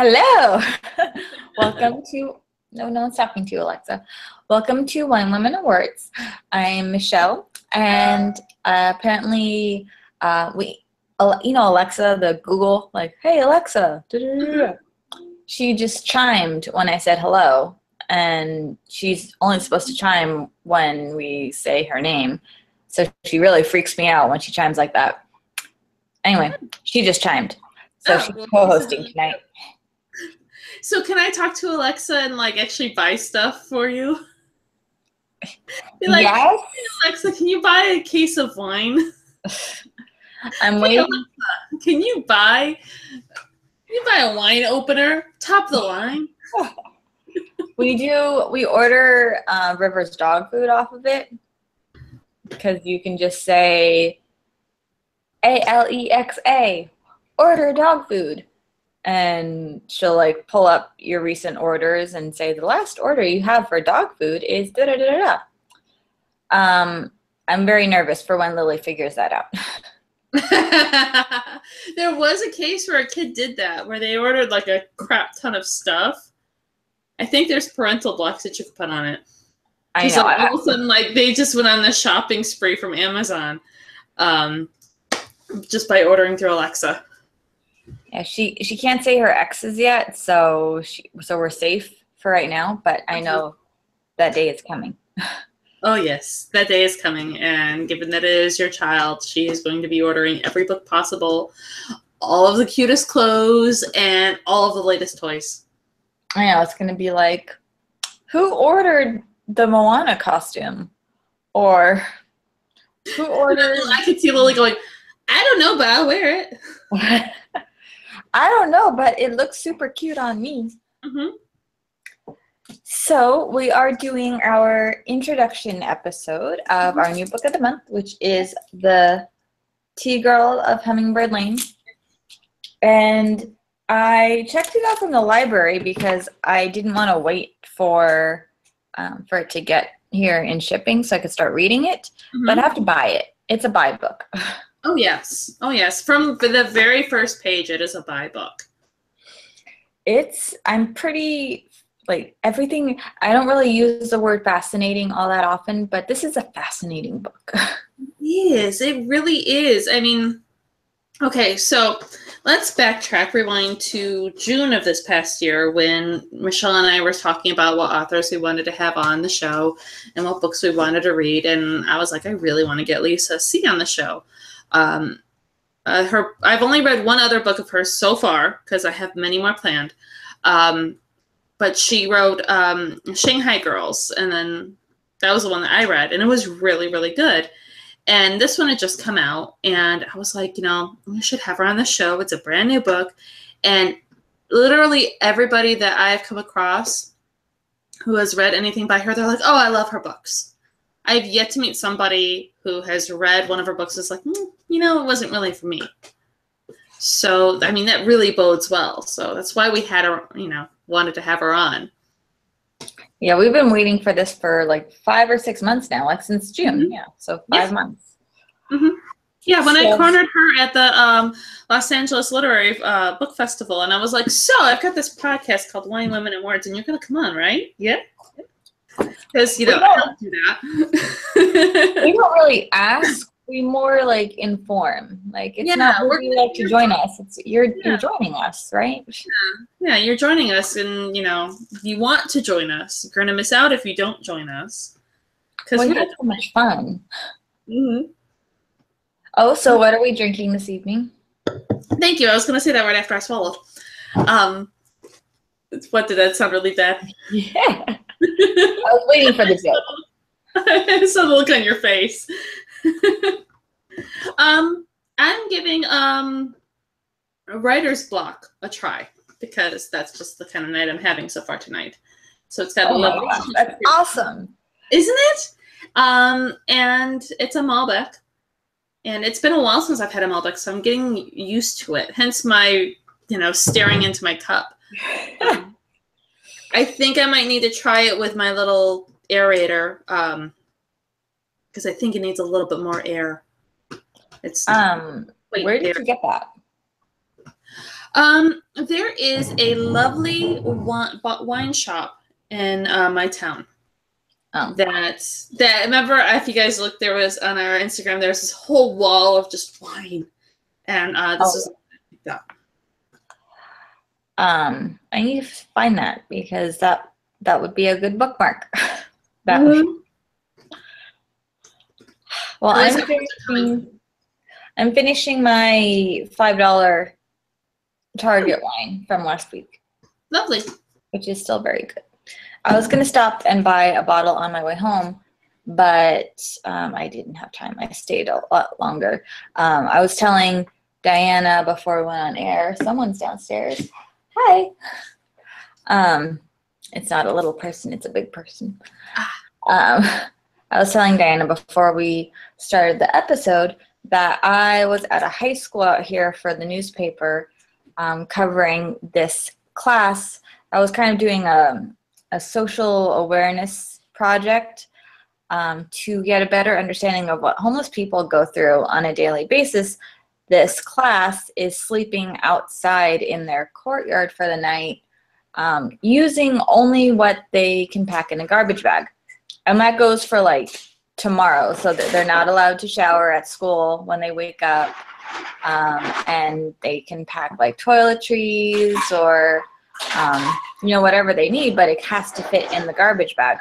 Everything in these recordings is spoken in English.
Hello. Welcome to no, no one's talking to you, Alexa. Welcome to Wine Women and Words. I'm Michele, and uh, apparently, uh, we, you know, Alexa, the Google, like, hey Alexa, she just chimed when I said hello, and she's only supposed to chime when we say her name, so she really freaks me out when she chimes like that. Anyway, she just chimed, so Oh, she's co-hosting tonight. So can I talk to Alexa and like actually buy stuff for you? Be like, yes, Alexa, can you buy a case of wine? I'm Hey, waiting. Alexa, can you buy can you buy a wine opener? Top of the line. We do. We order uh, Rivers dog food off of it because you can just say A L E X A, order dog food, and she'll like pull up your recent orders and say the last order you have for dog food is da da da da. da." Um, I'm very nervous for when Lily figures that out. there was a case where a kid did that, where they ordered like a crap ton of stuff. I think there's parental blocks that you can put on it. I know. all I, of a sudden, like they just went on the shopping spree from Amazon, um, just by ordering through Alexa. Yeah, she she can't say her exes yet, so she so we're safe for right now. But I know that day is coming. Oh yes, that day is coming, and given that it is your child, she is going to be ordering every book possible, all of the cutest clothes, and all of the latest toys. I know it's gonna be like, who ordered the Moana costume, or who ordered? I could see Lily going, "I don't know, but I'll wear it." I don't know, but it looks super cute on me. hmm So we are doing our introduction episode of our new book of the month, which is the Tea Girl of Hummingbird Lane, and I checked it out from the library because I didn't want to wait for um, for it to get here in shipping so I could start reading it. But I have to buy it. It's a buy book. Oh yes, oh yes. From the very first page, it is a buy book. It's I'm pretty like everything. I don't really use the word fascinating all that often, but this is a fascinating book. It is. It really is. I mean, okay, so let's backtrack, rewind to June of this past year when Michele and I were talking about what authors we wanted to have on the show and what books we wanted to read. And I was like, I really want to get Lisa See on the show. Um, uh, her, I've only read one other book of hers so far because I have many more planned. Um, but she wrote um, Shanghai Girls, and then that was the one that I read, and it was really, really good. And this one had just come out, and I was like, you know, we should have her on the show. It's a brand new book. And literally everybody that I have come across who has read anything by her, they're like, oh, I love her books. I've yet to meet somebody who has read one of her books and is like, "Hmm, you know, it wasn't really for me. So, I mean, that really bodes well. So that's why we had her, you know, wanted to have her on. yeah, we've been waiting for this for like five or six months now, like since June. Mhm. Yeah, so five Yeah. months. Yeah, when I cornered her at the um, Los Angeles Literary uh, Book Festival, and I was like, "So I've got this podcast called Wine, Women, and Words, and you're gonna come on, right? Yeah." Because you know don't- do We don't really ask. We more like inform. Like it's Yeah, not we're you like to join us? It's you're Yeah. you're joining us, right? yeah, yeah, you're joining us, and you know you want to join us. You're gonna miss out if you don't join us. Because Well, we had so much fun. Mm-hmm. Oh, so what are we drinking this evening? thank you. I was gonna say that right after I swallowed. Um, what did that sound really bad? Yeah. I was waiting for the joke. Saw the look on your face. um, I'm giving um a writer's block a try because that's just the kind of night I'm having so far tonight. So it's got a Oh my lovely, gosh, that's awesome. isn't it? Um, and it's a Malbec, and it's been a while since I've had a Malbec, so I'm getting used to it. Hence my, you know, staring into my cup. Um, I think I might need to try it with my little aerator, um, because I think it needs a little bit more air. It's Um, wait, where did air. you get that? Um, there is a lovely wine, wine shop in uh, my town. Oh. That that remember if you guys look, there was on our Instagram. There's this whole wall of just wine, and uh, this Oh. is yeah. Um, I need to find that because that that would be a good bookmark. that would- Mhm. well, I'm have a good finishing. I'm finishing my five dollar Target wine from last week, Lovely. which is still very good. I was gonna stop and buy a bottle on my way home, but um, I didn't have time. I stayed a lot longer. Um, I was telling Diana before we went on air. Someone's downstairs. Hi. Um, it's not a little person; it's a big person. Um, I was telling Diana before we started the episode that I was at a high school out here for the newspaper um, covering this class. I was kind of doing a, a social awareness project um, to get a better understanding of what homeless people go through on a daily basis. This class is sleeping outside in their courtyard for the night um, using only what they can pack in a garbage bag. And that goes for like tomorrow, so that they're not allowed to shower at school when they wake up. Um, and they can pack like toiletries or, um, you know, whatever they need, but it has to fit in the garbage bag.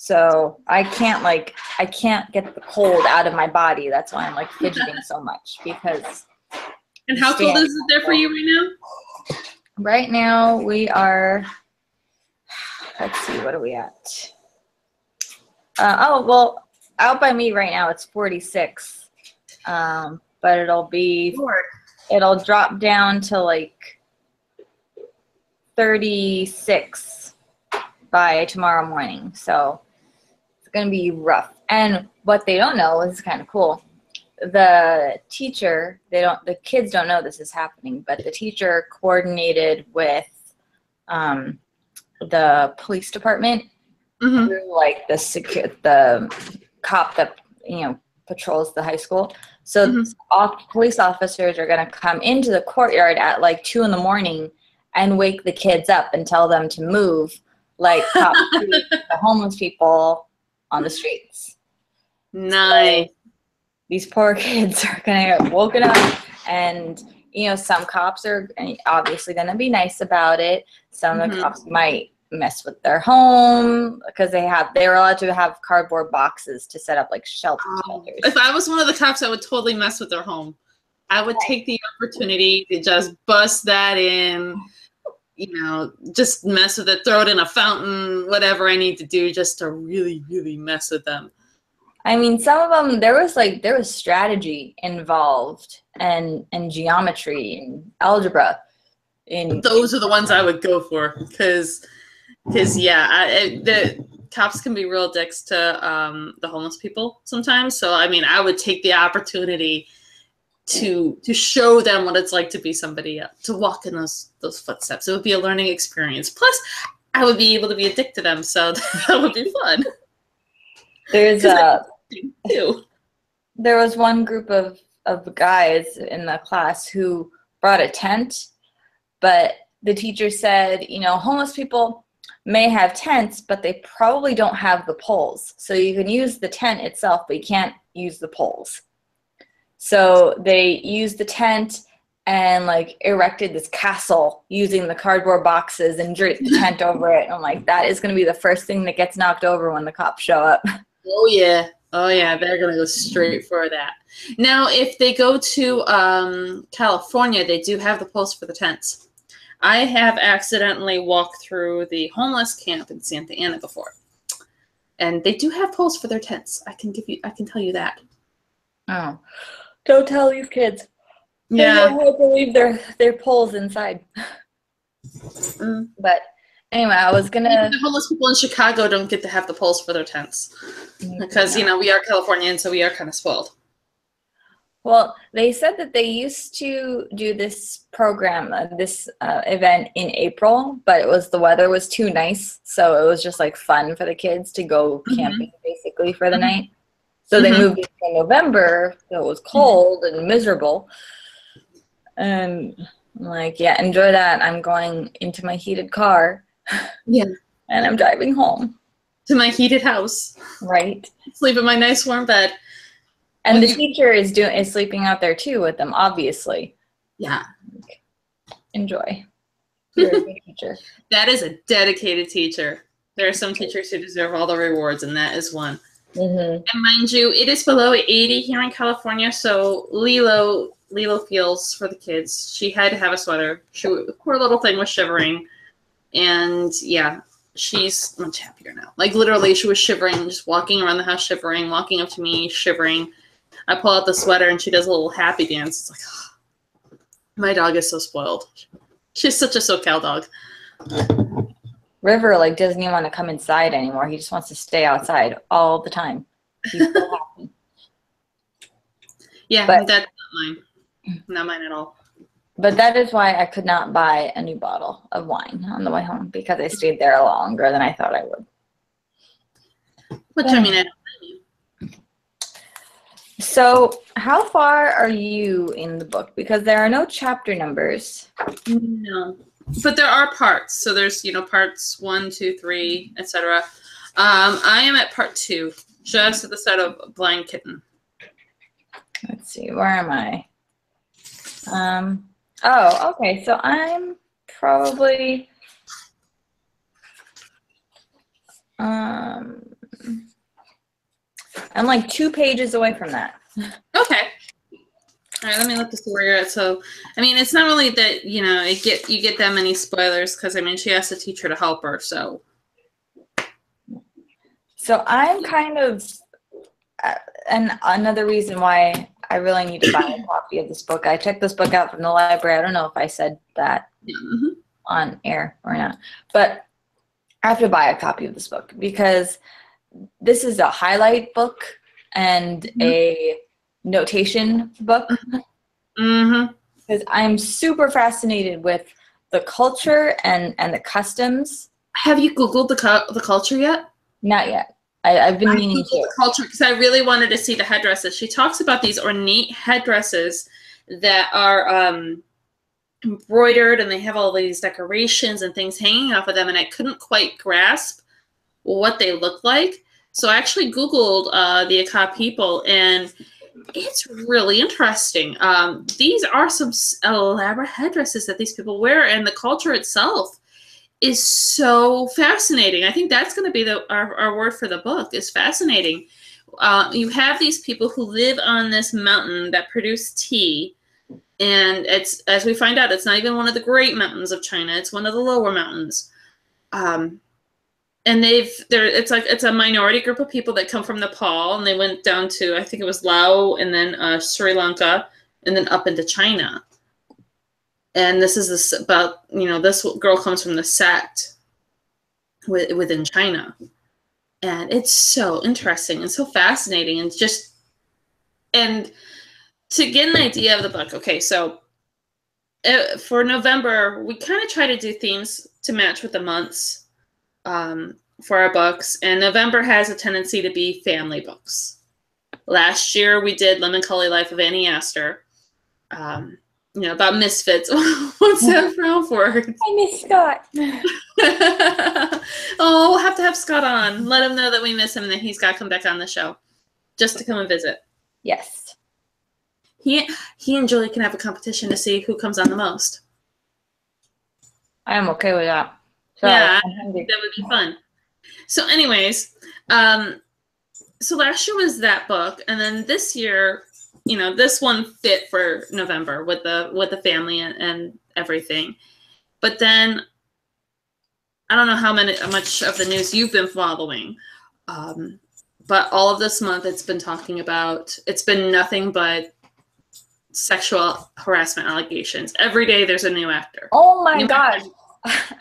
So I can't like, I can't get the cold out of my body. That's why I'm like fidgeting so much because And how cold is it there for you right now? Right now we are. Let's see, what are we at? Uh, oh well, out by me right now it's 46, um, but it'll be Lord. it'll drop down to like 36 by tomorrow morning. So gonna be rough. And what they don't know is kind of cool. The teacher, they don't, the kids don't know this is happening, but the teacher coordinated with um, the police department Mhm. through like the secure the cop that you know patrols the high school. So Mhm. off, police officers are gonna come into the courtyard at like two in the morning and wake the kids up and tell them to move, like the homeless people on the streets. Nice. These poor kids are gonna get woken up, and you know some cops are obviously gonna be nice about it. Some of the Mhm. cops might mess with their home because they have they were allowed to have cardboard boxes to set up like shelter shelters. If I was one of the cops, I would totally mess with their home. I would take the opportunity to just bust that in, you know, just mess with it, throw it in a fountain, whatever I need to do just to really, really mess with them. I mean, some of them there was like there was strategy involved and and geometry and algebra. In Those are the ones I would go for because, because yeah, I, the cops can be real dicks to um, the homeless people sometimes. So I mean, I would take the opportunity to to show them what it's like to be somebody else, to walk in those those footsteps. It would be a learning experience. Plus, I would be able to be a dick to them, so that would be fun There's a uh, too. there was one group of of guys in the class who brought a tent, but the teacher said, you know, homeless people may have tents, but they probably don't have the poles. So you can use the tent itself, but you can't use the poles. So they used the tent and like erected this castle using the cardboard boxes and draped the tent over it. And I'm like, that is going to be the first thing that gets knocked over when the cops show up. Oh yeah. Oh yeah, they're gonna go straight for that. Now, if they go to um, California, they do have the posts for the tents. I have accidentally walked through the homeless camp in Santa Ana before, and they do have posts for their tents. I can give you, I can tell you that. Oh, don't tell these kids. Yeah. have to leave their their poles inside. Mm. But anyway, I was gonna the homeless people in Chicago don't get to have the poles for their tents because you know we are Californians, so we are kind of spoiled. Well, they said that they used to do this program, uh, this uh, event in April, but it was the weather was too nice, so it was just like fun for the kids to go Mhm. camping basically for the Mhm. night. So they Mhm. moved in November. So it was cold and miserable, and I'm like, yeah, enjoy that. I'm going into my heated car. Yeah. And I'm driving home. To my heated house. Right. Sleep in my nice warm bed. And the teacher is doing is sleeping out there too with them, obviously. Yeah. Enjoy. Teacher. That is a dedicated teacher. There are some teachers who deserve all the rewards, and that is one. Mm-hmm. And mind you, it is below 80 here in California, so Lilo Lilo feels for the kids. She had to have a sweater. She poor little thing was shivering, and yeah, she's much happier now. Like literally, she was shivering, just walking around the house shivering, walking up to me shivering. I pull out the sweater and she does a little happy dance. It's like, oh, my dog is so spoiled. She's such a SoCal dog. River like doesn't even want to come inside anymore. He just wants to stay outside all the time. So. Yeah, But- that's not mine. Not mine at all. But that is why I could not buy a new bottle of wine on the way home because I stayed there longer than I thought I would. Which I mean, I don't blame you. So, how far are you in the book? Because there are no chapter numbers. No, but there are parts. So there's you know parts one, two, three, etc. Um, I am at part two, just at the start of Blind Kitten. Let's see, where am I? Um, oh, okay. So I'm probably um I'm like two pages away from that. Okay. All right, let me look see where you're at. So, I mean, it's not only that you know it get you get that many spoilers because I mean she has a teacher to help her. So So I'm kind of, uh, and another reason why I really need to buy a copy of this book. I checked this book out from the library. I don't know if I said that mhm. on air or not, but I have to buy a copy of this book because this is a highlight book and Mhm. a notation book. Mm-hmm. Because I'm super fascinated with the culture and and the customs. have you googled the cu- the culture yet? Not yet. I, I've been I meaning to. the culture because I really wanted to see the headdresses. She talks about these ornate headdresses that are um, embroidered and they have all these decorations and things hanging off of them, and I couldn't quite grasp what they look like. So I actually Googled uh, the Akha people, and it's really interesting. Um, these are some elaborate headdresses that these people wear, and the culture itself is so fascinating. I think that's going to be the our, our word for the book is fascinating. Uh, you have these people who live on this mountain that produce tea, and it's as we find out, it's not even one of the great mountains of China. It's one of the lower mountains. Um, and they've there it's like it's a minority group of people that come from Nepal, and they went down to I think it was Laos, and then uh, Sri Lanka, and then up into China and this is this about you know this girl comes from the sect wi- within China, and it's so interesting and so fascinating and just and to get an idea of the book. Okay, so uh, for November we kind of try to do themes to match with the months um, for our books, and November has a tendency to be family books. Last year we did Lemoncholy Life of Annie Aster. Um, you know, about misfits. What's that frown for? I miss Scott. oh, we'll have to have Scott on. Let him know that we miss him and that he's got to come back on the show just to come and visit. Yes. He he and Julie can have a competition to see who comes on the most. I am okay with that. So, Yeah. That would be fun. So, anyways, um, so last year was that book, and then this year, you know, this one fit for November with the with the family and, and everything. But then, I don't know how many how much of the news you've been following, um, but all of this month it's been talking about. It's been nothing but sexual harassment allegations. Every day there's a new actor. Oh my New gosh.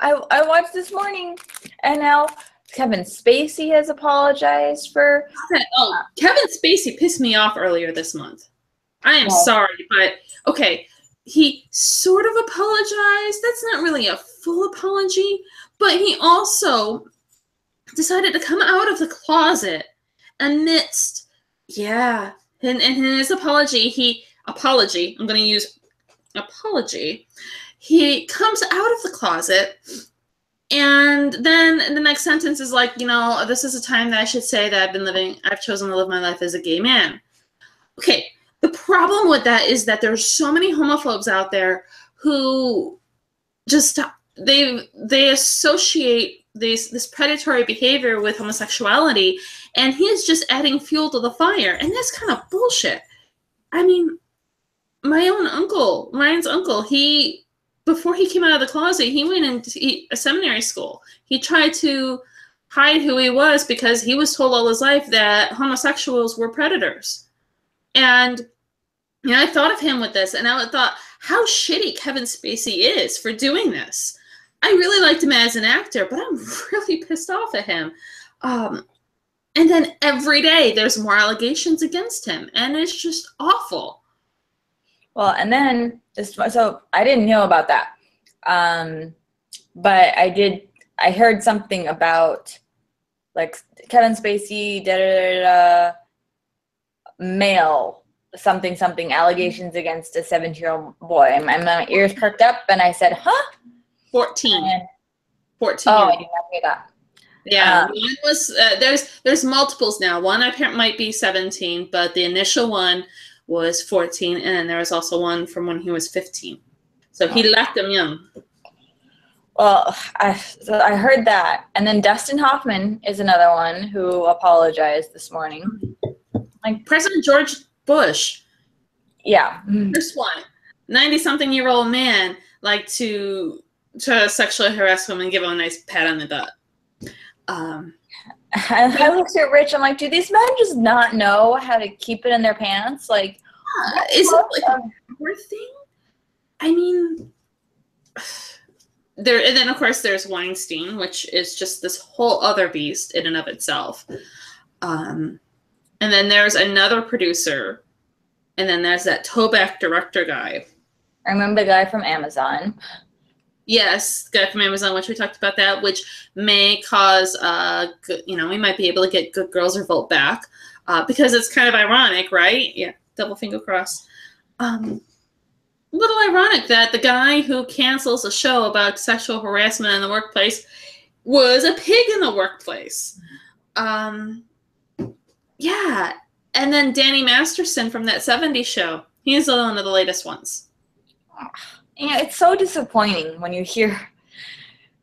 I, I watched this morning and now Kevin Spacey has apologized for. Oh, Kevin Spacey pissed me off earlier this month. I am Yeah. sorry, but okay, he sort of apologized. That's not really a full apology, but he also decided to come out of the closet amidst, yeah, and in his apology, he apology. I'm going to use apology, he comes out of the closet and then the next sentence is like, you know, this is a time that I should say that I've been living, I've chosen to live my life as a gay man. Okay, the problem with that is that there's so many homophobes out there who just they they associate this this predatory behavior with homosexuality and he is just adding fuel to the fire and that's kind of bullshit i mean my own uncle ryan's uncle he before he came out of the closet he went into a seminary school he tried to hide who he was because he was told all his life that homosexuals were predators and you know, I thought of him with this and I thought how shitty Kevin Spacey is for doing this. I really liked him as an actor, but I'm really pissed off at him. Um, and then every day there's more allegations against him, and it's just awful. Well, and then so I didn't know about that, um, but I did. I heard something about like Kevin Spacey, da da da, da male something something allegations against a 17 year old boy. And my ears perked up and i said huh? 14 and, 14 oh i did not hear that. Yeah um, one was uh, there's there's multiples now. One I apparently might be 17 but the initial one was 14 and there was also one from when he was 15 so he oh. left them young. Well I, so I heard that. And then dustin hoffman is another one who apologized this morning. Like president george bush. Yeah. First one 90 something year old man like to to sexually harass women give them a nice pat on the butt. Um, I, I looked at Rich. I'm like, do these men just not know how to keep it in their pants? Like, uh, is it like a poor thing? I mean, there. And then of course there's Weinstein, which is just this whole other beast in and of itself. Um, and then there's another producer, and then there's that Toback director guy. I remember the guy from Amazon. Yes, guy from Amazon, which we talked about that, which may cause, uh, you know, we might be able to get Good Girls Revolt back uh, because it's kind of ironic, right? Yeah, double finger cross. Um, a little ironic that the guy who cancels a show about sexual harassment in the workplace was a pig in the workplace. Um, yeah, and then Danny Masterson from that 70s show. He's one of the latest ones yeah, it's so disappointing when you hear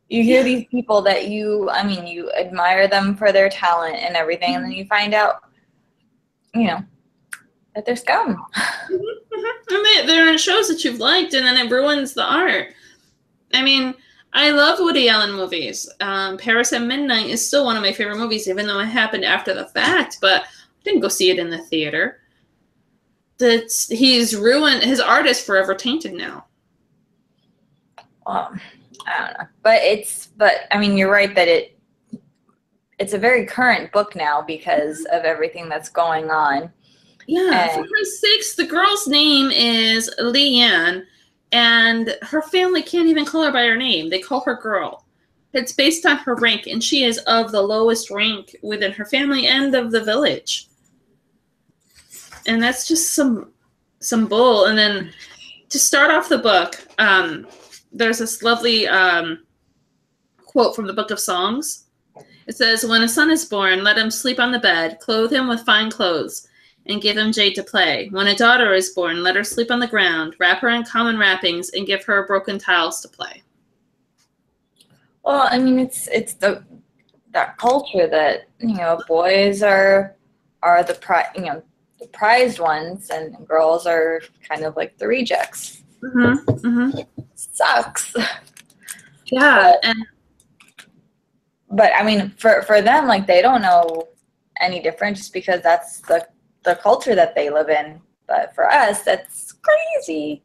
you hear these people that you I mean you admire them for their talent and everything, and then you find out, you know, that they're scum. Mm-hmm, mm-hmm. And they, they're shows that you've liked, and then it ruins the art. I mean, I love Woody Allen movies. Um, Paris at Midnight is still one of my favorite movies, even though it happened after the fact. But I didn't go see it in the theater. That he's ruined his art is forever tainted now um, I don't know, but it's but I mean you're right that it it's a very current book now because of everything that's going on. Yeah, and, for Christ's sakes, the girl's name is Li-yan, and her family can't even call her by her name. They call her girl. It's based on her rank, and she is of the lowest rank within her family and of the village. And that's just some some bull. And then to start off the book, um, there's this lovely um, quote from the Book of Songs. It says, When a son is born, let him sleep on the bed, clothe him with fine clothes, and give him jade to play. When a daughter is born, let her sleep on the ground, wrap her in common wrappings, and give her broken tiles to play. Well, I mean, it's it's the that culture that you know boys are are the pri- you know the prized ones, and girls are kind of like the rejects. Mm-hmm. Mm-hmm. Sucks. Yeah, but, and but I mean, for for them, like they don't know any different just because that's the the culture that they live in. But for us, that's crazy.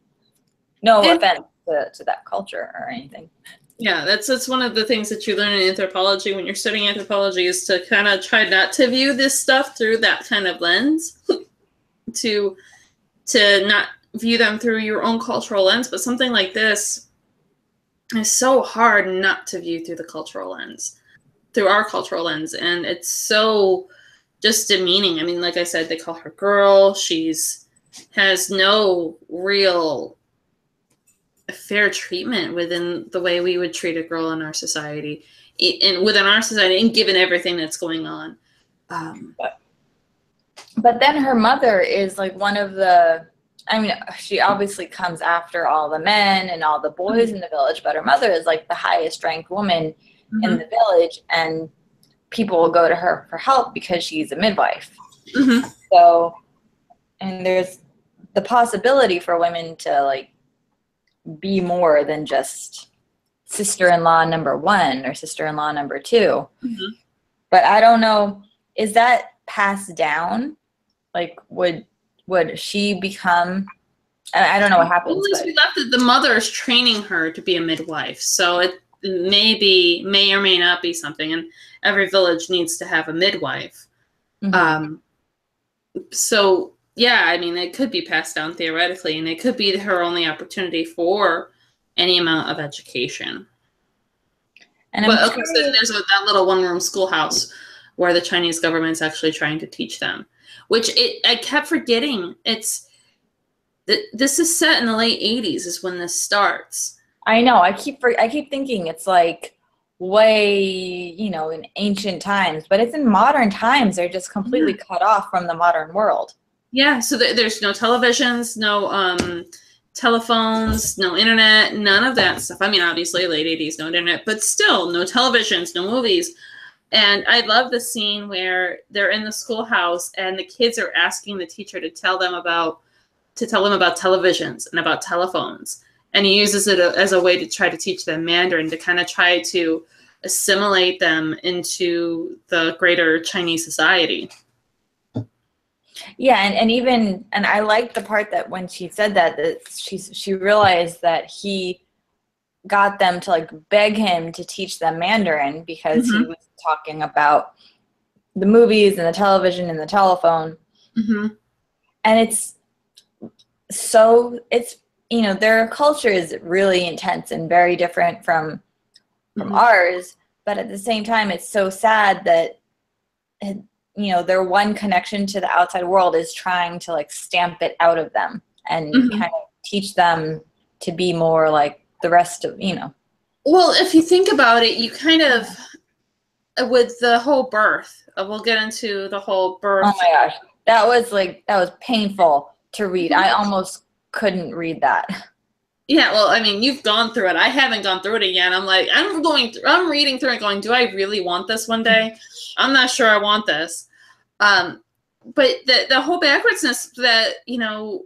No and, offense to, to that culture or anything. Yeah, that's that's one of the things that you learn in anthropology when you're studying anthropology is to kind of try not to view this stuff through that kind of lens. to to not view them through your own cultural lens, but something like this is so hard not to view through the cultural lens, through our cultural lens. And it's so just demeaning. I mean, like I said, they call her girl. She's has no real fair treatment within the way we would treat a girl in our society and within our society and given everything that's going on um, but, but then her mother is like one of the i mean she obviously comes after all the men and all the boys mm-hmm. in the village but her mother is like the highest ranked woman mm-hmm. in the village and people will go to her for help because she's a midwife. Mm-hmm. so and there's the possibility for women to like be more than just sister-in-law number one or sister-in-law number 2 mm-hmm. but i don't know is that passed down? Like would would she become i don't know what happens well, we left it, the mother is training her to be a midwife. So it may be may or may not be something. And every village needs to have a midwife mm-hmm. um so yeah, I mean, it could be passed down theoretically, and it could be her only opportunity for any amount of education. And but of course, there's a, that little one-room schoolhouse where the Chinese government's actually trying to teach them, which it I kept forgetting. It's this is set in the late '80s is when this starts. I know. I keep I keep thinking it's like way you know in ancient times, but it's in modern times. They're just completely yeah. cut off from the modern world. Yeah, so th- there's no televisions, no um, telephones, no internet, none of that stuff. I mean, obviously, late 80s, no internet, but still, no televisions, no movies. And I love the scene where they're in the schoolhouse and the kids are asking the teacher to tell them about to tell them about televisions and about telephones. And he uses it as a way to try to teach them Mandarin to kind of try to assimilate them into the greater Chinese society. Yeah, and, and even and I liked the part that when she said that that she she realized that he got them to like beg him to teach them Mandarin because mm-hmm. he was talking about the movies and the television and the telephone. Mm-hmm. And it's so it's you know their culture is really intense and very different from from mm-hmm. ours, but at the same time it's so sad that you know their one connection to the outside world is trying to like stamp it out of them and mm-hmm. kind of teach them to be more like the rest of you know well if you think about it you kind of with the whole birth uh, we'll get into the whole birth oh my gosh that was like that was painful to read i almost couldn't read that. Yeah well i mean you've gone through it. I haven't gone through it again. I'm like i'm going through i'm reading through it going do i really want this one day? I'm not sure i want this. Um but the the whole backwardsness that you know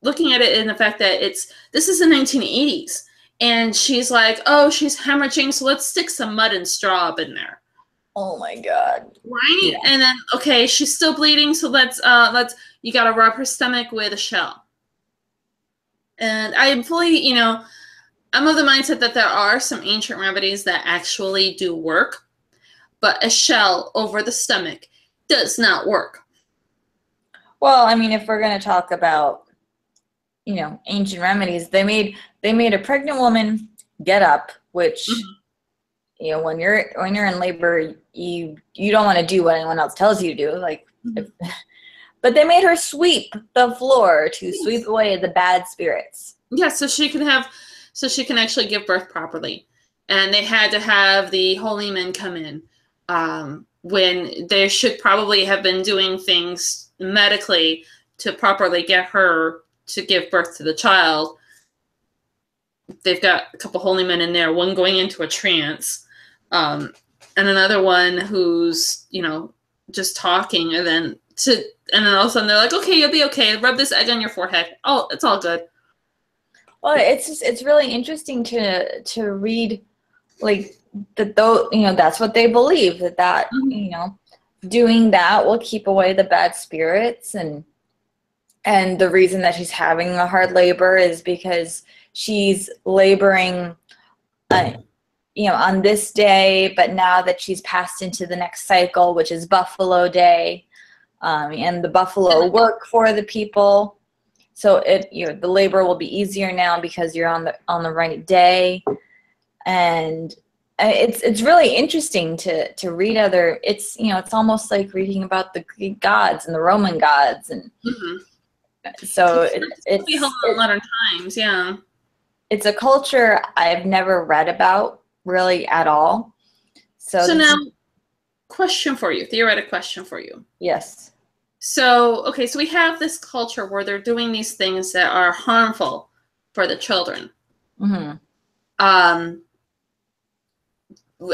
looking at it in the fact that it's this is the 1980s and she's like oh she's hemorrhaging so let's stick some mud and straw up in there. Oh my god. Right? Yeah. and then okay she's still bleeding so let's uh let's you gotta rub her stomach with a shell and I fully, you know, I'm of the mindset that there are some ancient remedies that actually do work, but a shell over the stomach does not work. Well, I mean, if we're going to talk about, you know, ancient remedies, they made they made a pregnant woman get up, which mm-hmm. you know, when you're when you're in labor, you you don't want to do what anyone else tells you to do. Like mm-hmm. if, but they made her sweep the floor to sweep away the bad spirits. Yeah, so she can have, so she can actually give birth properly. And they had to have the holy men come in um, when they should probably have been doing things medically to properly get her to give birth to the child. They've got a couple holy men in there, one going into a trance, um, and another one who's, you know, just talking and then to and then all of a sudden they're like, okay, you'll be okay. Rub this egg on your forehead. Oh, it's all good. Well, it's just, it's really interesting to to read like that though you know that's what they believe that that mm-hmm. you know doing that will keep away the bad spirits and and the reason that she's having a hard labor is because she's laboring uh, you know on this day but now that she's passed into the next cycle which is buffalo day um, and the buffalo work for the people. So it you know the labor will be easier now because you're on the on the right day, and uh, it's it's really interesting to to read other. It's you know it's almost like reading about the Greek gods and the Roman gods and. Mm-hmm. So it, it's, it's, it's modern times, yeah. it's a culture I've never read about really at all. So, So now, question for you, theoretic question for you. yes. So, okay, so we have this culture where they're doing these things that are harmful for the children. hmm Um,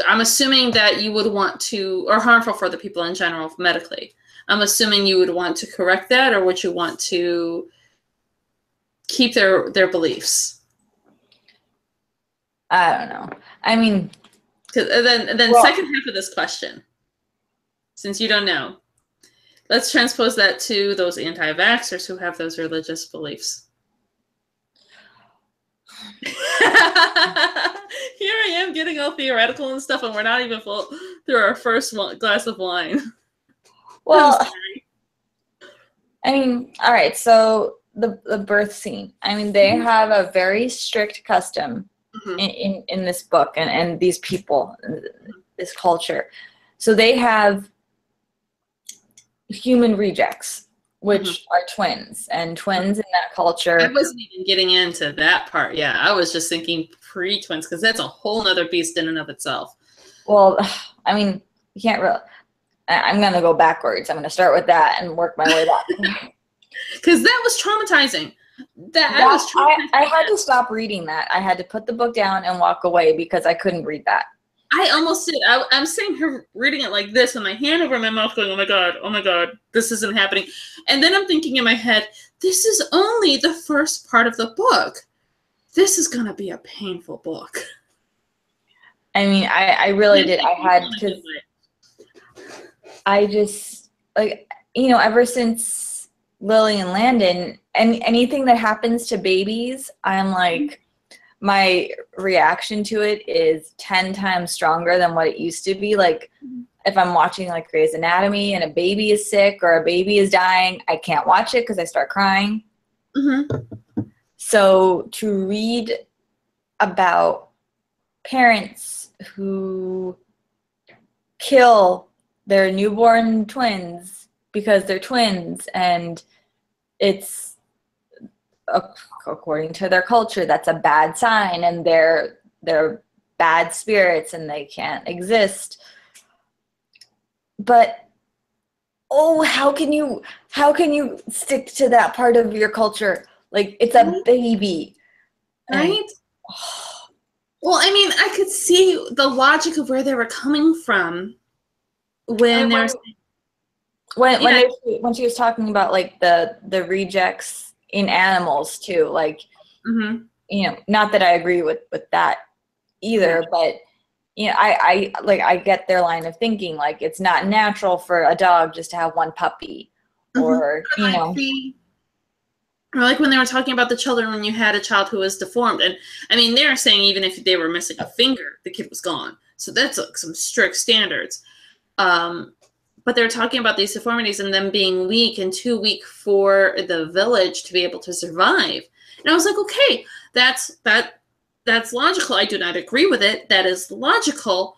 I'm assuming that you would want to, or harmful for the people in general medically. I'm assuming you would want to correct that, or would you want to keep their their beliefs? I don't know. I mean, Because then, then Well- second half of this question, since you don't know, let's transpose that to those anti-vaxxers who have those religious beliefs. Here I am getting all theoretical and stuff, and we're not even full through our first glass of wine. well. I mean, all right. So the the birth scene. I mean, they have a very strict custom Mhm. in, in, in this book and, and these people, this culture. So they have human rejects, which mm-hmm. are twins, and twins in that culture. I wasn't even getting into that part. Yeah, I was just thinking pre-twins because that's a whole nother beast in and of itself. Well, I mean, you can't really. I'm gonna go backwards. I'm gonna start with that and work my way back. Because that was traumatizing. That, I That- was I. I had to stop reading that. I had to put the book down and walk away because I couldn't read that. I almost did. I, I'm sitting here reading it like this, with my hand over my mouth, going, "Oh my god, oh my god, this isn't happening." And then I'm thinking in my head, "This is only the first part of the book. This is gonna be a painful book." I mean, I, I really did. I had because I just like you know ever since Lily and Landon and anything that happens to babies, I'm like my reaction to it is 10 times stronger than what it used to be like if I'm watching like Grey's Anatomy and a baby is sick or a baby is dying, I can't watch it because I start crying. Mm-hmm. So to read about parents who kill their newborn twins because they're twins and it's according to their culture that's a bad sign and they're they're bad spirits and they can't exist but oh how can you how can you stick to that part of your culture like it's a Right. baby And- Right? Well, I mean, I could see the logic of where they were coming from when And they were when- when when, Yeah. when she was talking about like the the rejects in animals too like Mhm. you know not that i agree with with that either but you know i i like i get their line of thinking like it's not natural for a dog just to have one puppy Mhm. or you like know or like when they were talking about the children when you had a child who was deformed and i mean they're saying even if they were missing a finger the kid was gone so that's like some strict standards um but they're talking about these deformities and them being weak and too weak for the village to be able to survive and i was like okay that's that that's logical i do not agree with it that is logical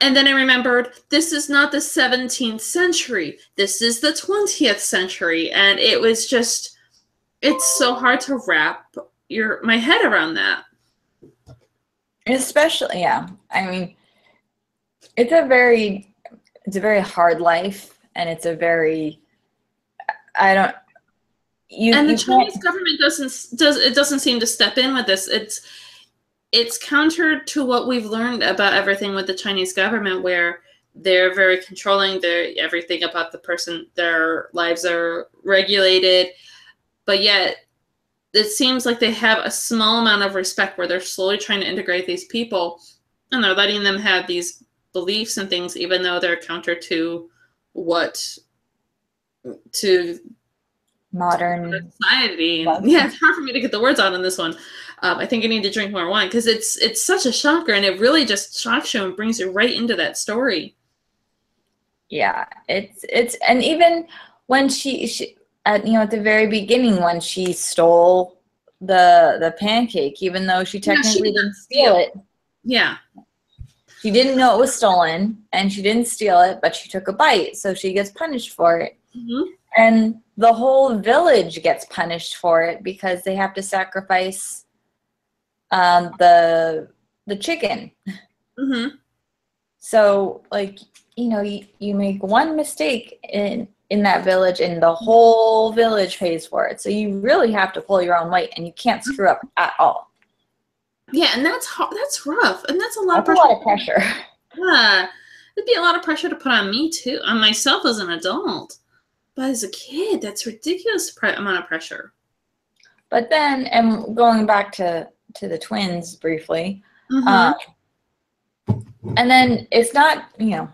and then I remembered this is not the 17th century. This is the 20th century. And it was just, it's so hard to wrap your my head around that. especially yeah i mean it's a very it's a very hard life and it's a very i don't you, and the Chinese government doesn't does it doesn't seem to step in with this. It's it's counter to what we've learned about everything with the Chinese government, where they're very controlling. They're everything about the person. Their lives are regulated, but yet it seems like they have a small amount of respect where they're slowly trying to integrate these people, and they're letting them have these beliefs and things, even though they're counter to what to modern society. Love. Yeah, it's hard for me to get the words out on this one. Um, I think I need to drink more wine because it's it's such a shocker, and it really just shocks you and brings you right into that story. yeah it's it's and even when she, she at you know at the very beginning when she stole the the pancake even though she Yeah, she technically did not didn't steal it Yeah, she didn't know it was stolen and she didn't steal it but she took a bite so she gets punished for it Mhm. and the whole village gets punished for it because they have to sacrifice um, the the chicken. Mm-hmm. So like you know you, you make one mistake in in that village and the whole village pays for it. So you really have to pull your own weight and you can't screw up at all. Yeah, and that's hard, that's rough, and that's a lot That's of a pressure. lot of pressure. Yeah, it'd be a lot of pressure to put on me too, on myself as an adult. But as a kid, that's ridiculous pre- amount of pressure. But then, and going back to to the twins briefly, Mhm. um, and then it's not you know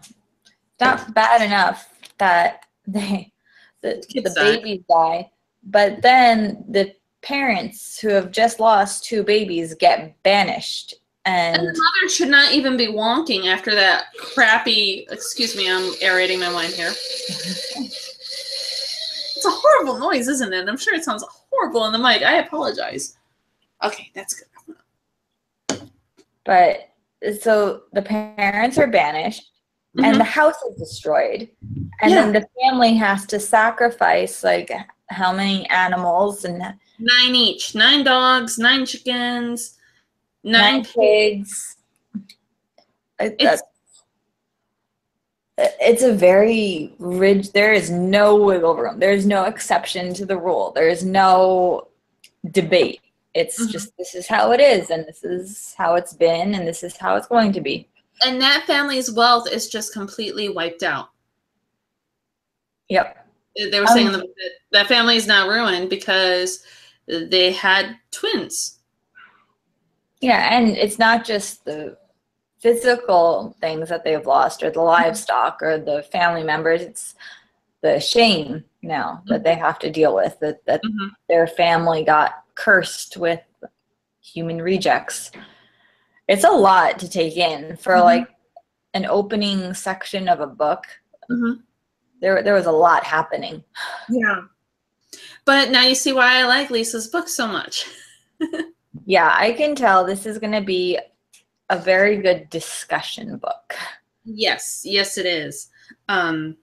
not bad enough that they the, the babies die, but then the parents who have just lost two babies get banished and and the mother should not even be wonking after that crappy. Excuse me, I'm aerating my wine here. It's a horrible noise, isn't it? I'm sure it sounds horrible on the mic. I apologize. Okay, that's good. but so the parents are banished and Mhm. the house is destroyed and then the family has to sacrifice like how many animals and Nine each. Nine dogs, nine chickens, nine, nine pigs It- It's- it's a very rigid there is no wiggle room there's no exception to the rule there's no debate it's Mhm. just this is how it is and this is how it's been and this is how it's going to be and that family's wealth is just completely wiped out. yep They were saying Um, in the book that that family is now ruined because they had twins. Yeah, and it's not just the physical things that they've lost or the livestock or the family members, it's the shame now that they have to deal with that, that Mhm. their family got cursed with human rejects. It's a lot to take in for Mhm. like an opening section of a book. Mhm. There there was a lot happening. Yeah. But now you see why I like Lisa's book so much. Yeah, I can tell this is going to be a very good discussion book. Yes, yes, it is. Um,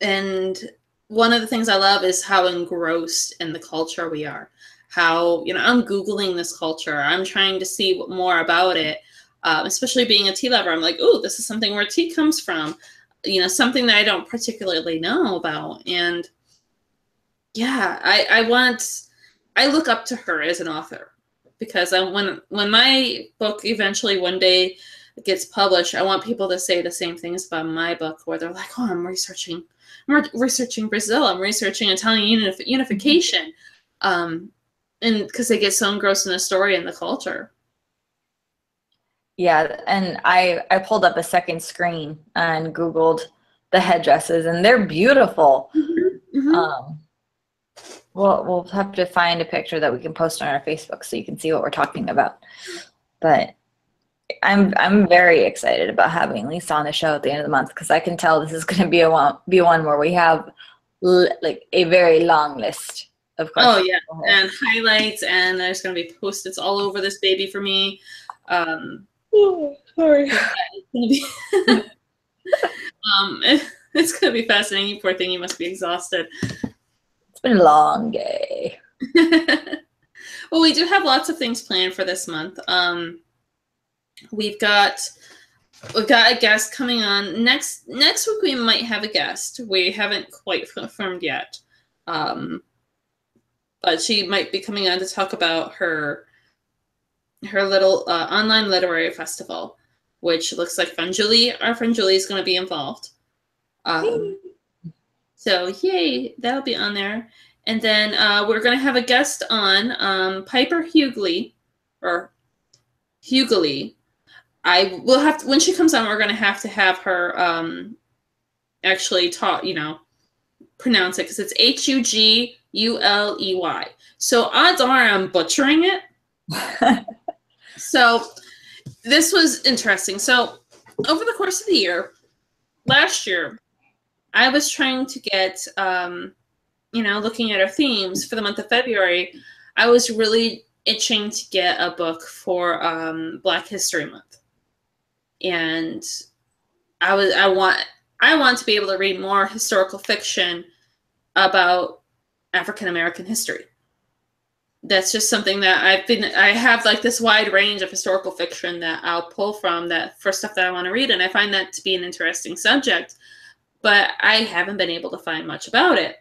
and one of the things I love is how engrossed in the culture we are. How you know I'm googling this culture. I'm trying to see what more about it. Um, especially being a tea lover, I'm like, oh, this is something where tea comes from. You know, something that I don't particularly know about. And yeah, I I want I look up to her as an author because I, when when my book eventually one day gets published, I want people to say the same things about my book, where they're like, "Oh, I'm researching, I'm re- researching Brazil, I'm researching Italian unif- unification," um, and because they get so engrossed in the story and the culture. Yeah, and I I pulled up a second screen and Googled the headdresses, and they're beautiful. Mhm. Um, we'll we'll have to find a picture that we can post on our Facebook so you can see what we're talking about. But I'm I'm very excited about having Lisa on the show at the end of the month because I can tell this is going to be a one be one where we have li- like a very long list of questions. Oh yeah, and highlights, and there's gonna be post-its all over this baby for me. Um, sorry. it's gonna be, um, it's gonna be fascinating. You poor thing, you must be exhausted. It's been a long day. well, we do have lots of things planned for this month. Um, we've got we've got a guest coming on next next week. We might have a guest. We haven't quite confirmed yet, um, but she might be coming on to talk about her her little uh, online literary festival, which looks like fun. Julie, our friend Julie, is going to be involved. Um, so yay, that'll be on there. And then uh, we're going to have a guest on, um, Piper Huguley, or Huguley. I will have to, when she comes on, we're going to have to have her um, actually talk, you know, pronounce it because it's H U G U L E Y. So odds are I'm butchering it. So this was interesting. So over the course of the year, last year, I was trying to get, um, you know, looking at our themes for the month of February. I was really itching to get a book for um, Black History Month, and I was I want I want to be able to read more historical fiction about African American history. that's just something that I've been I have like this wide range of historical fiction that I'll pull from that for stuff that I want to read and I find that to be an interesting subject but I haven't been able to find much about it.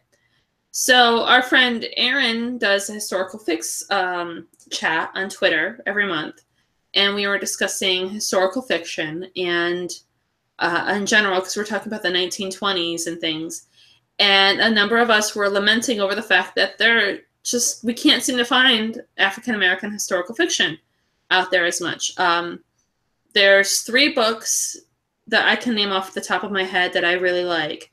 So our friend Aaron does a historical fix um, chat on Twitter every month and we were discussing historical fiction and uh, in general because we're talking about the 1920s and things and a number of us were lamenting over the fact that there just we can't seem to find African American historical fiction out there as much. Um, there's three books that I can name off the top of my head that I really like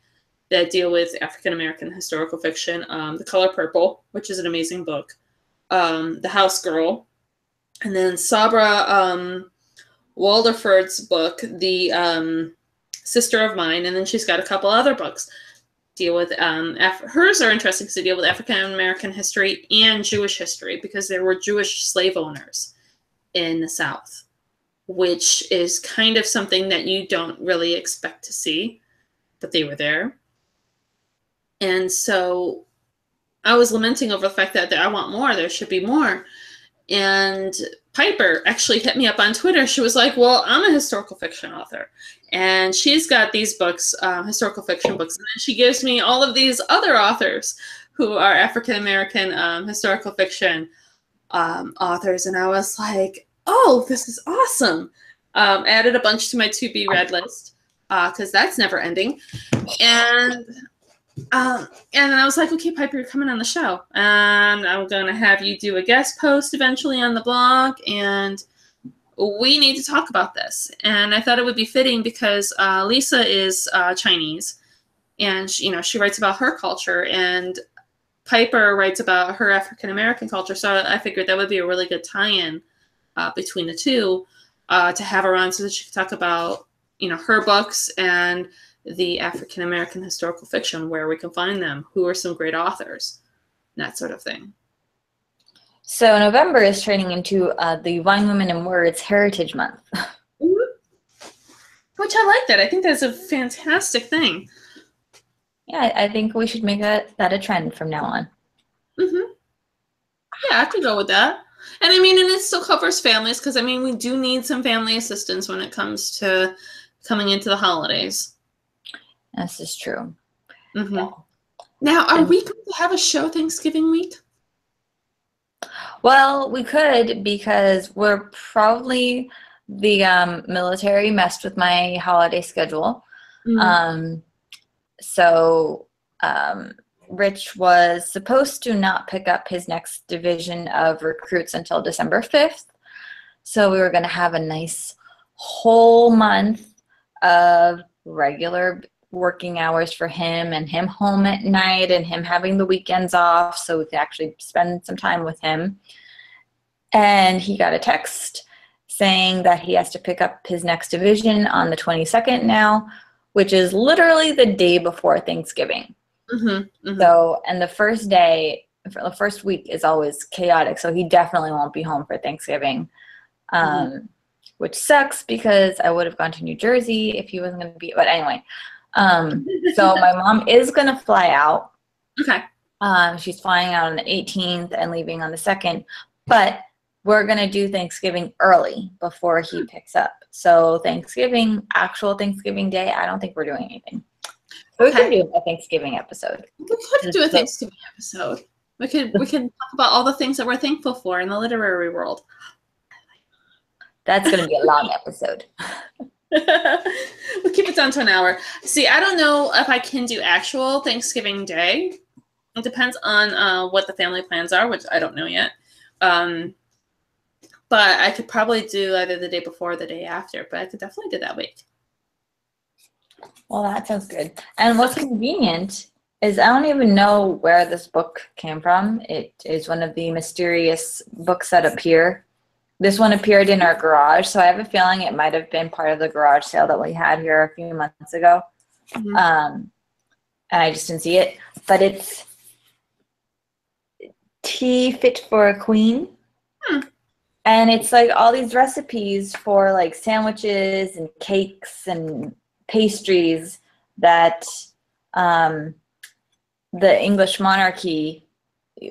that deal with African American historical fiction. Um, the Color Purple, which is an amazing book. Um, the House Girl, and then Sabra um, Waldfogel's book, The um, Sister of Mine, and then she's got a couple other books deal with um, Af- hers are interesting because they deal with African American history and Jewish history because there were Jewish slave owners in the South, which is kind of something that you don't really expect to see, but they were there. And so I was lamenting over the fact that I want more, there should be more. And Piper actually hit me up on Twitter. She was like, Well, I'm a historical fiction author. And she's got these books, um, historical fiction books. And then she gives me all of these other authors who are African American um, historical fiction um, authors. And I was like, Oh, this is awesome. Um, added a bunch to my to be read list because uh, that's never ending. And um, and I was like, okay, Piper, you're coming on the show. And I'm going to have you do a guest post eventually on the blog. And we need to talk about this. And I thought it would be fitting because uh, Lisa is uh, Chinese. And, she, you know, she writes about her culture. And Piper writes about her African American culture. So I figured that would be a really good tie in uh, between the two uh, to have her on so that she could talk about, you know, her books and – the African American historical fiction, where we can find them, who are some great authors, that sort of thing. So November is turning into uh, the Wine Women and Words Heritage Month. Mm-hmm. Which I like that. I think that's a fantastic thing. Yeah, I think we should make that, that a trend from now on. Mm-hmm. Yeah, I could go with that. And I mean, and it still covers families because I mean, we do need some family assistance when it comes to coming into the holidays. This is true. Mm-hmm. Yeah. Now, are and, we going to have a show Thanksgiving week? Well, we could because we're probably the um, military messed with my holiday schedule. Mm-hmm. Um, so um, Rich was supposed to not pick up his next division of recruits until December 5th. So we were going to have a nice whole month of regular working hours for him and him home at night and him having the weekends off so we could actually spend some time with him. And he got a text saying that he has to pick up his next division on the 22nd now, which is literally the day before Thanksgiving. Mm-hmm, mm-hmm. So, and the first day, for the first week is always chaotic. So he definitely won't be home for Thanksgiving. Um, mm-hmm. Which sucks because I would have gone to New Jersey if he wasn't going to be. But anyway, um, so my mom is going to fly out. Okay. Um, she's flying out on the 18th and leaving on the 2nd, but we're going to do Thanksgiving early before he picks up. So Thanksgiving, actual Thanksgiving day, I don't think we're doing anything. Okay. we could do a Thanksgiving episode. We could do a Thanksgiving episode. We could we could talk about all the things that we're thankful for in the literary world. That's going to be a long episode. we'll keep it down to an hour. See, I don't know if I can do actual Thanksgiving Day. It depends on uh, what the family plans are, which I don't know yet. Um, but I could probably do either the day before or the day after, but I could definitely do that week. Well, that sounds good. And what's convenient is I don't even know where this book came from. It is one of the mysterious books that appear this one appeared in our garage, so I have a feeling it might have been part of the garage sale that we had here a few months ago. Mm-hmm. Um, and I just didn't see it. But it's tea fit for a queen. Hmm. And it's like all these recipes for like sandwiches and cakes and pastries that um, the English monarchy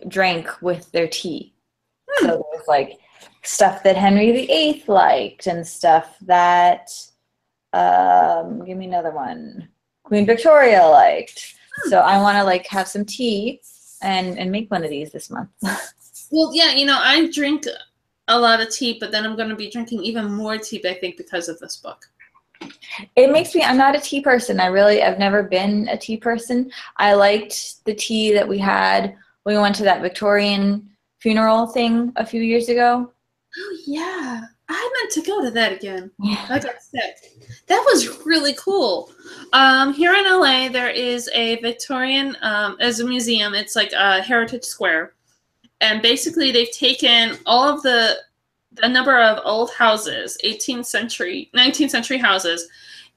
drank with their tea. So there's like stuff that Henry VIII liked and stuff that um give me another one. Queen Victoria liked. So I want to like have some tea and and make one of these this month. Well, yeah, you know, I drink a lot of tea, but then I'm going to be drinking even more tea, I think, because of this book. It makes me I'm not a tea person. I really I've never been a tea person. I liked the tea that we had when we went to that Victorian funeral thing a few years ago. Oh, yeah. I meant to go to that again. Yeah. I got sick. That was really cool. Um, here in LA, there is a Victorian, um, as a museum. It's like a Heritage Square, and basically they've taken all of the a number of old houses, 18th century, 19th century houses,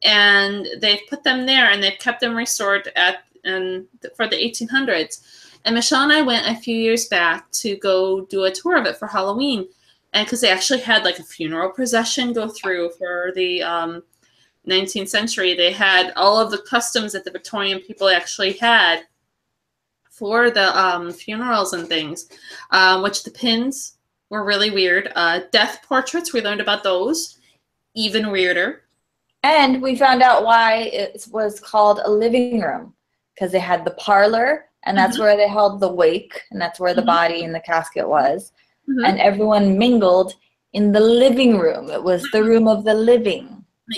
and they've put them there, and they've kept them restored at and for the 1800s. And Michele and I went a few years back to go do a tour of it for Halloween and because they actually had like a funeral procession go through for the um, 19th century they had all of the customs that the victorian people actually had for the um, funerals and things um, which the pins were really weird uh, death portraits we learned about those even weirder And we found out why it was called a living room because they had the parlor, and that's Mhm. where they held the wake, and that's where the Mhm. body in the casket was. Mhm. And everyone mingled in the living room. It was the room of the living.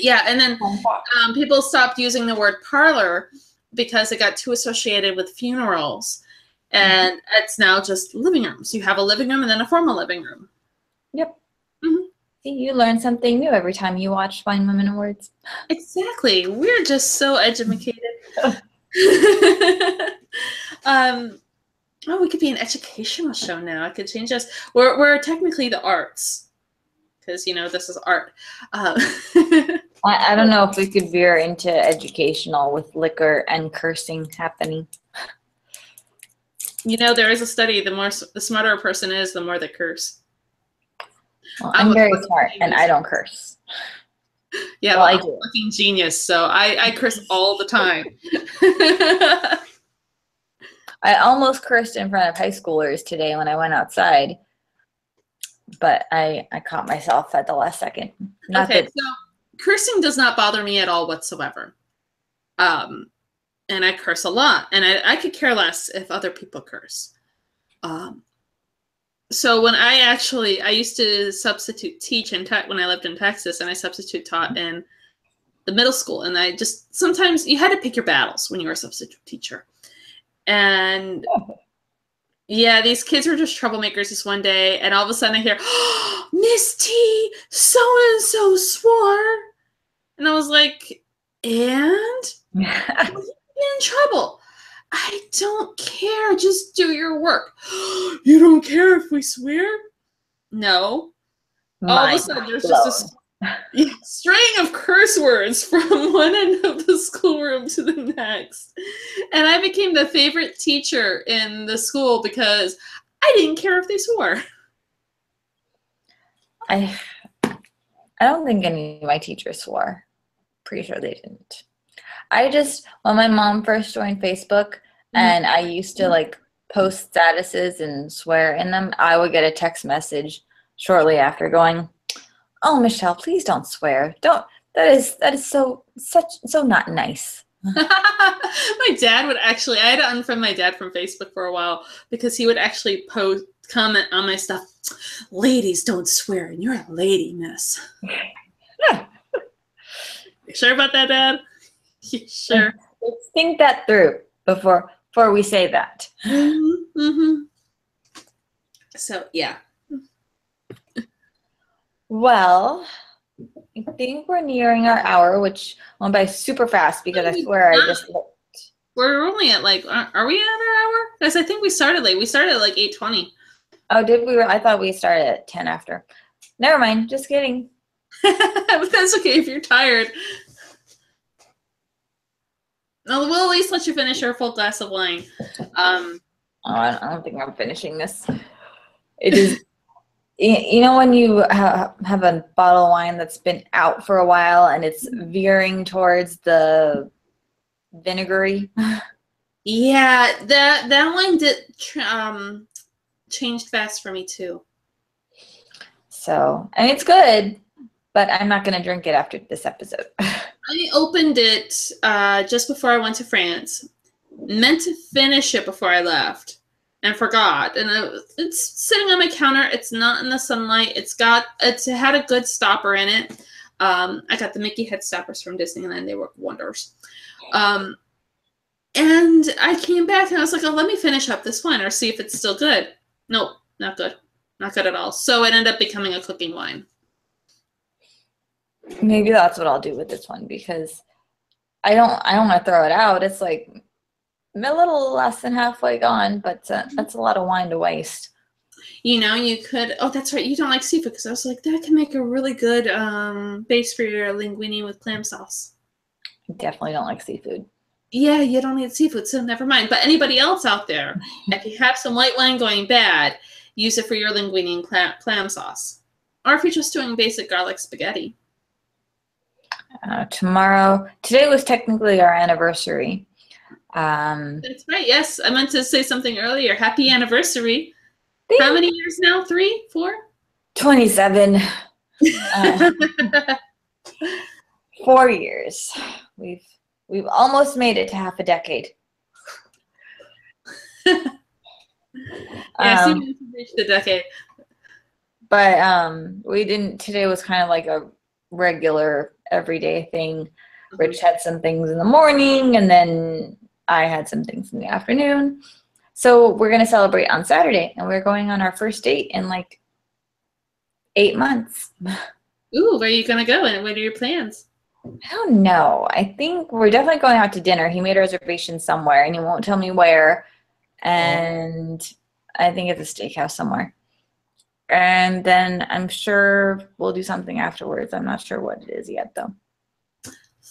yeah and then um, people stopped using the word parlor because it got too associated with funerals and it's now just living rooms you have a living room and then a formal living room See, you learn something new every time you watch Wine Women and Words. Exactly. We're just so educated. um, oh, we could be an educational show now. I could change us. We're, we're technically the arts because, you know, this is art. Um, I, I don't know if we could veer into educational with liquor and cursing happening. You know, there is a study the more the smarter a person is, the more they curse. Well, I'm I'm very smart and I don't curse. Yeah, Well, I I'm a do. fucking genius, so I, I curse all the time. I almost cursed in front of high schoolers today when I went outside, but I I caught myself at the last second. Not okay, that so cursing does not bother me at all whatsoever. Um, and I curse a lot, and I, I could care less if other people curse. Um, so when I actually, I used to substitute teach in tech when I lived in Texas, and I substitute taught in the middle school, and I just sometimes you had to pick your battles when you were a substitute teacher, and yeah, these kids were just troublemakers this one day, and all of a sudden I hear, oh, Miss T, so and so swore. And I was like, and? in trouble. I don't care. Just do your work. you don't care if we swear? No. All of a sudden, there's just a string of curse words from one end of the schoolroom to the next. And I became the favorite teacher in the school because I didn't care if they swore. I I don't think any of my teachers swore. Pretty sure they didn't. I just when my mom first joined Facebook mm-hmm. and I used to like post statuses and swear in them, I would get a text message shortly after going, "Oh, Michele, please don't swear. Don't that is that is so such so not nice." my dad would actually I had to unfriend my dad from Facebook for a while because he would actually post comment on my stuff. Ladies don't swear and you're a lady, miss. You sure about that, Dad? Sure? Let's think that through before before we say that. hmm So yeah. Well, I think we're nearing our hour, which went by super fast because I swear I just looked. We're only at like are are we at our hour? Because I think we started late. We started at like eight twenty. Oh, did we? I thought we started at 10 after. Never mind. Just kidding. but that's okay if you're tired. We'll at least let you finish your full glass of wine. Um, Oh, I don't, think I'm finishing this. It is, you know, when you ha- have a bottle of wine that's been out for a while and it's veering towards the vinegary. yeah, that that one did tr- um changed fast for me too. So, and it's good, but I'm not going to drink it after this episode. I opened it uh, just before I went to France. Meant to finish it before I left, and forgot. And it's sitting on my counter. It's not in the sunlight. It's got it's it had a good stopper in it. Um, I got the Mickey head stoppers from Disneyland. They work wonders. Um, and I came back and I was like, oh, let me finish up this wine or see if it's still good. Nope, not good. Not good at all. So it ended up becoming a cooking wine. Maybe that's what I'll do with this one because I don't I don't want to throw it out. It's like a little less than halfway gone, but uh, that's a lot of wine to waste. You know, you could. Oh, that's right. You don't like seafood because I was like, that can make a really good um, base for your linguine with clam sauce. I definitely don't like seafood. Yeah, you don't eat seafood, so never mind. But anybody else out there, if you have some white wine going bad, use it for your linguine and clam, clam sauce. Or if you're just doing basic garlic spaghetti. Uh, tomorrow, today was technically our anniversary. Um, That's right. Yes, I meant to say something earlier. Happy anniversary. Thank- How many years now? Three, four? 27, uh, four years. We've we've almost made it to half a decade. Yes, Um, reached the decade. but um, we didn't. Today was kind of like a regular, everyday thing. Mm-hmm. Rich had some things in the morning, and then I had some things in the afternoon. So we're gonna celebrate on Saturday, and we're going on our first date in like eight months. Ooh, where are you gonna go and what are your plans? I don't know. I think we're definitely going out to dinner. He made a reservation somewhere, and he won't tell me where. And I think it's a steakhouse somewhere. And then I'm sure we'll do something afterwards. I'm not sure what it is yet, though.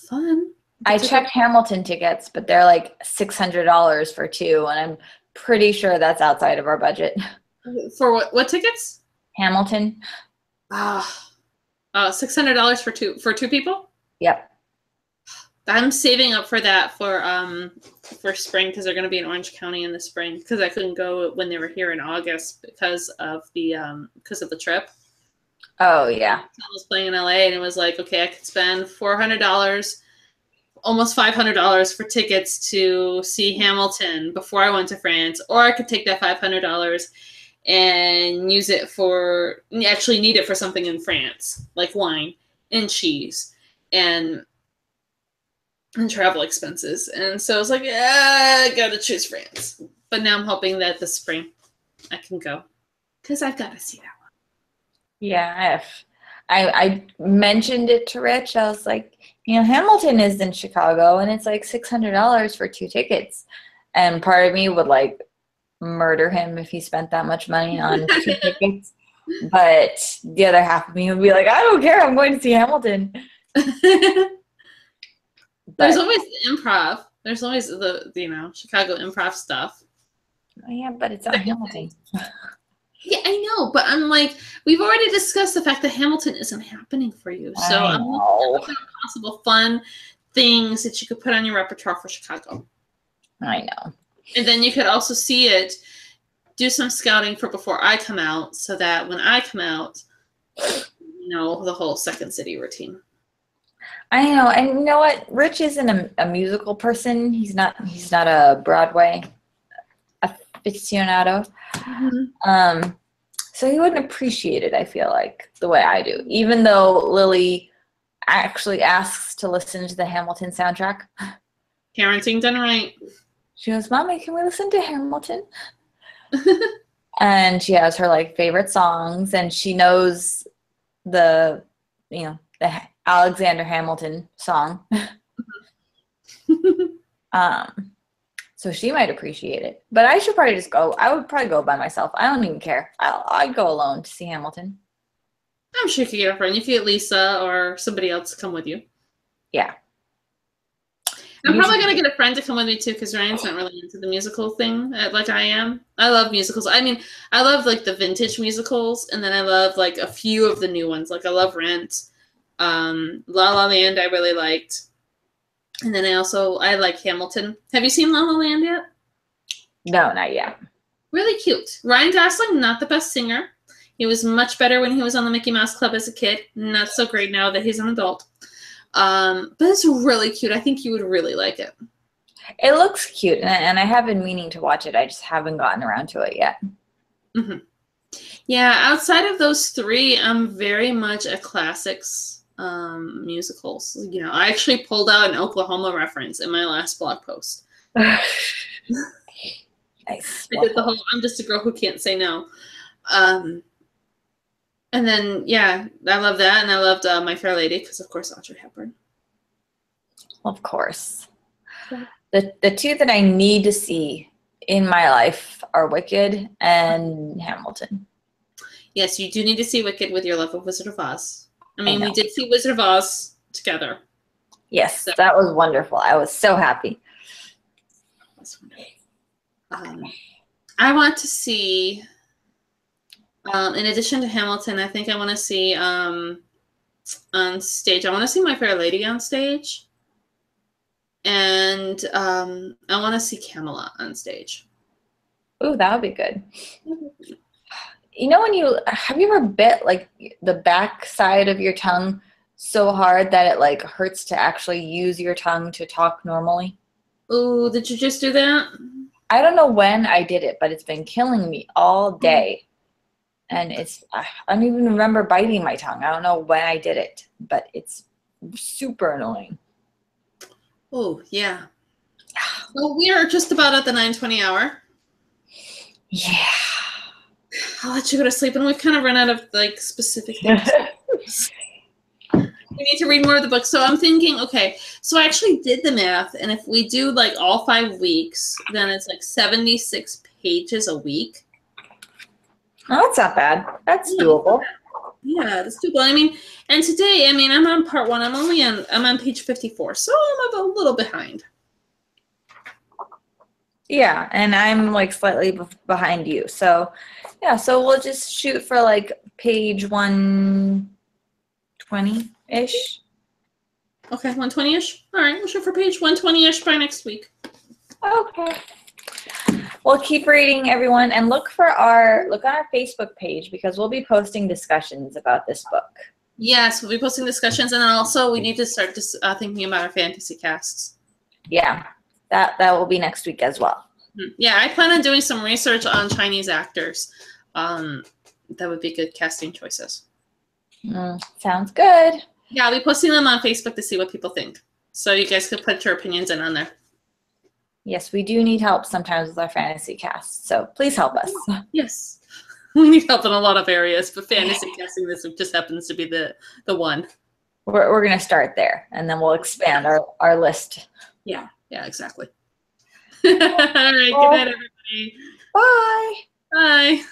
Fun. I checked Hamilton tickets, but they're like six hundred dollars for two, and I'm pretty sure that's outside of our budget. For what? What tickets? Hamilton. Ah, uh, six hundred dollars for two for two people. Yep. I'm saving up for that for um for spring because they're going to be in Orange County in the spring because I couldn't go when they were here in August because of the um because of the trip. Oh yeah. I was playing in LA and it was like, okay, I could spend four hundred dollars, almost five hundred dollars for tickets to see Hamilton before I went to France, or I could take that five hundred dollars and use it for actually need it for something in France, like wine and cheese and and travel expenses. And so I was like, yeah, I gotta choose France. But now I'm hoping that this spring I can go because I've got to see that one. Yeah. If I I mentioned it to Rich, I was like, you know, Hamilton is in Chicago, and it's like six hundred dollars for two tickets, and part of me would like murder him if he spent that much money on two tickets. But the other half of me would be like, I don't care. I'm going to see Hamilton. There's always the improv. There's always the you know Chicago improv stuff. Oh, yeah, but it's on Hamilton. Yeah, I know, but I'm like, we've already discussed the fact that Hamilton isn't happening for you. So I I'm looking at possible fun things that you could put on your repertoire for Chicago, I know. and then you could also see it, do some scouting for before I come out, so that when I come out, you know the whole Second City routine. I know, and you know what? Rich isn't a, a musical person. He's not. He's not a Broadway aficionado. Um, so he wouldn't appreciate it. I feel like the way I do, even though Lily actually asks to listen to the Hamilton soundtrack. Parenting done right. She goes, "Mommy, can we listen to Hamilton?" and she has her like favorite songs, and she knows the, you know, the Alexander Hamilton song. Um, so she might appreciate it. But I should probably just go. I would probably go by myself. I don't even care. I'll, I'd go alone to see Hamilton. I'm sure you could get a friend. You could get Lisa or somebody else to come with you. Yeah. I'm probably gonna get a friend to come with me too, because Ryan's not really into the musical thing uh, like I am. I love musicals. I mean, I love like the vintage musicals, and then I love like a few of the new ones. Like I love Rent, um, La La Land. I really liked, and then I also I like Hamilton. Have you seen La La Land yet? No, not yet. Really cute. Ryan Gosling, not the best singer. He was much better when he was on the Mickey Mouse Club as a kid. Not so great now that he's an adult. Um, but it's really cute. I think you would really like it. It looks cute, and, and I have been meaning to watch it. I just haven't gotten around to it yet. hmm Yeah, outside of those three, I'm very much a classics um, musicals. You know, I actually pulled out an Oklahoma reference in my last blog post. nice. I did the whole "I'm just a girl who can't say no." Um, and then yeah, I love that, and I loved uh, My Fair Lady because, of course, Audrey Hepburn. Of course. Yeah. The the two that I need to see in my life are Wicked and Hamilton. Yes, you do need to see Wicked with your love of Wizard of Oz. I I mean, we did see Wizard of Oz together. Yes, So- that was wonderful. I was so happy. Um, I want to see. Um, in addition to Hamilton, I think I want to see um, on stage. I want to see My Fair Lady on stage, and um, I want to see Camelot on stage. Ooh, that would be good. You know when you have you ever bit like the back side of your tongue so hard that it like hurts to actually use your tongue to talk normally? Ooh, did you just do that? I don't know when I did it, but it's been killing me all mm. day. And it's I don't even remember biting my tongue. I don't know when I did it, but it's super annoying. Oh, yeah. Well, we are just about at the 9:20 hour. Yeah. I'll let you go to sleep, and we've kind of run out of like specific things. we need to read more of the book. So I'm thinking, okay, so I actually did the math, and if we do like all five weeks, then it's like 76 pages a week. Oh, that's not bad. That's Yeah. doable. Yeah, that's doable. I mean, and today, I mean, I'm on part one. I'm only on I'm on page 54, so I'm a little behind. Yeah, and I'm like slightly bef- behind you. So, yeah, so we'll just shoot for like page 120 ish. Okay, 120ish. All right, we'll shoot for page 120ish by next week. Okay. Well, keep reading, everyone, and look for our look on our Facebook page because we'll be posting discussions about this book. Yes, we'll be posting discussions, and then also we need to start just uh, thinking about our fantasy casts. Yeah, that that will be next week as well. Hmm. Yeah, I plan on doing some research on Chinese actors. Um, that would be good casting choices. Mm, sounds good. Yeah, I'll be posting them on Facebook to see what people think. So you guys could put your opinions in on there. Yes, we do need help sometimes with our fantasy cast, so please help us. Yes. We need help in a lot of areas, but fantasy casting this just happens to be the the one. We're, we're gonna start there, and then we'll expand our, our list. Yeah, exactly. All right, good night, everybody. Bye. Bye.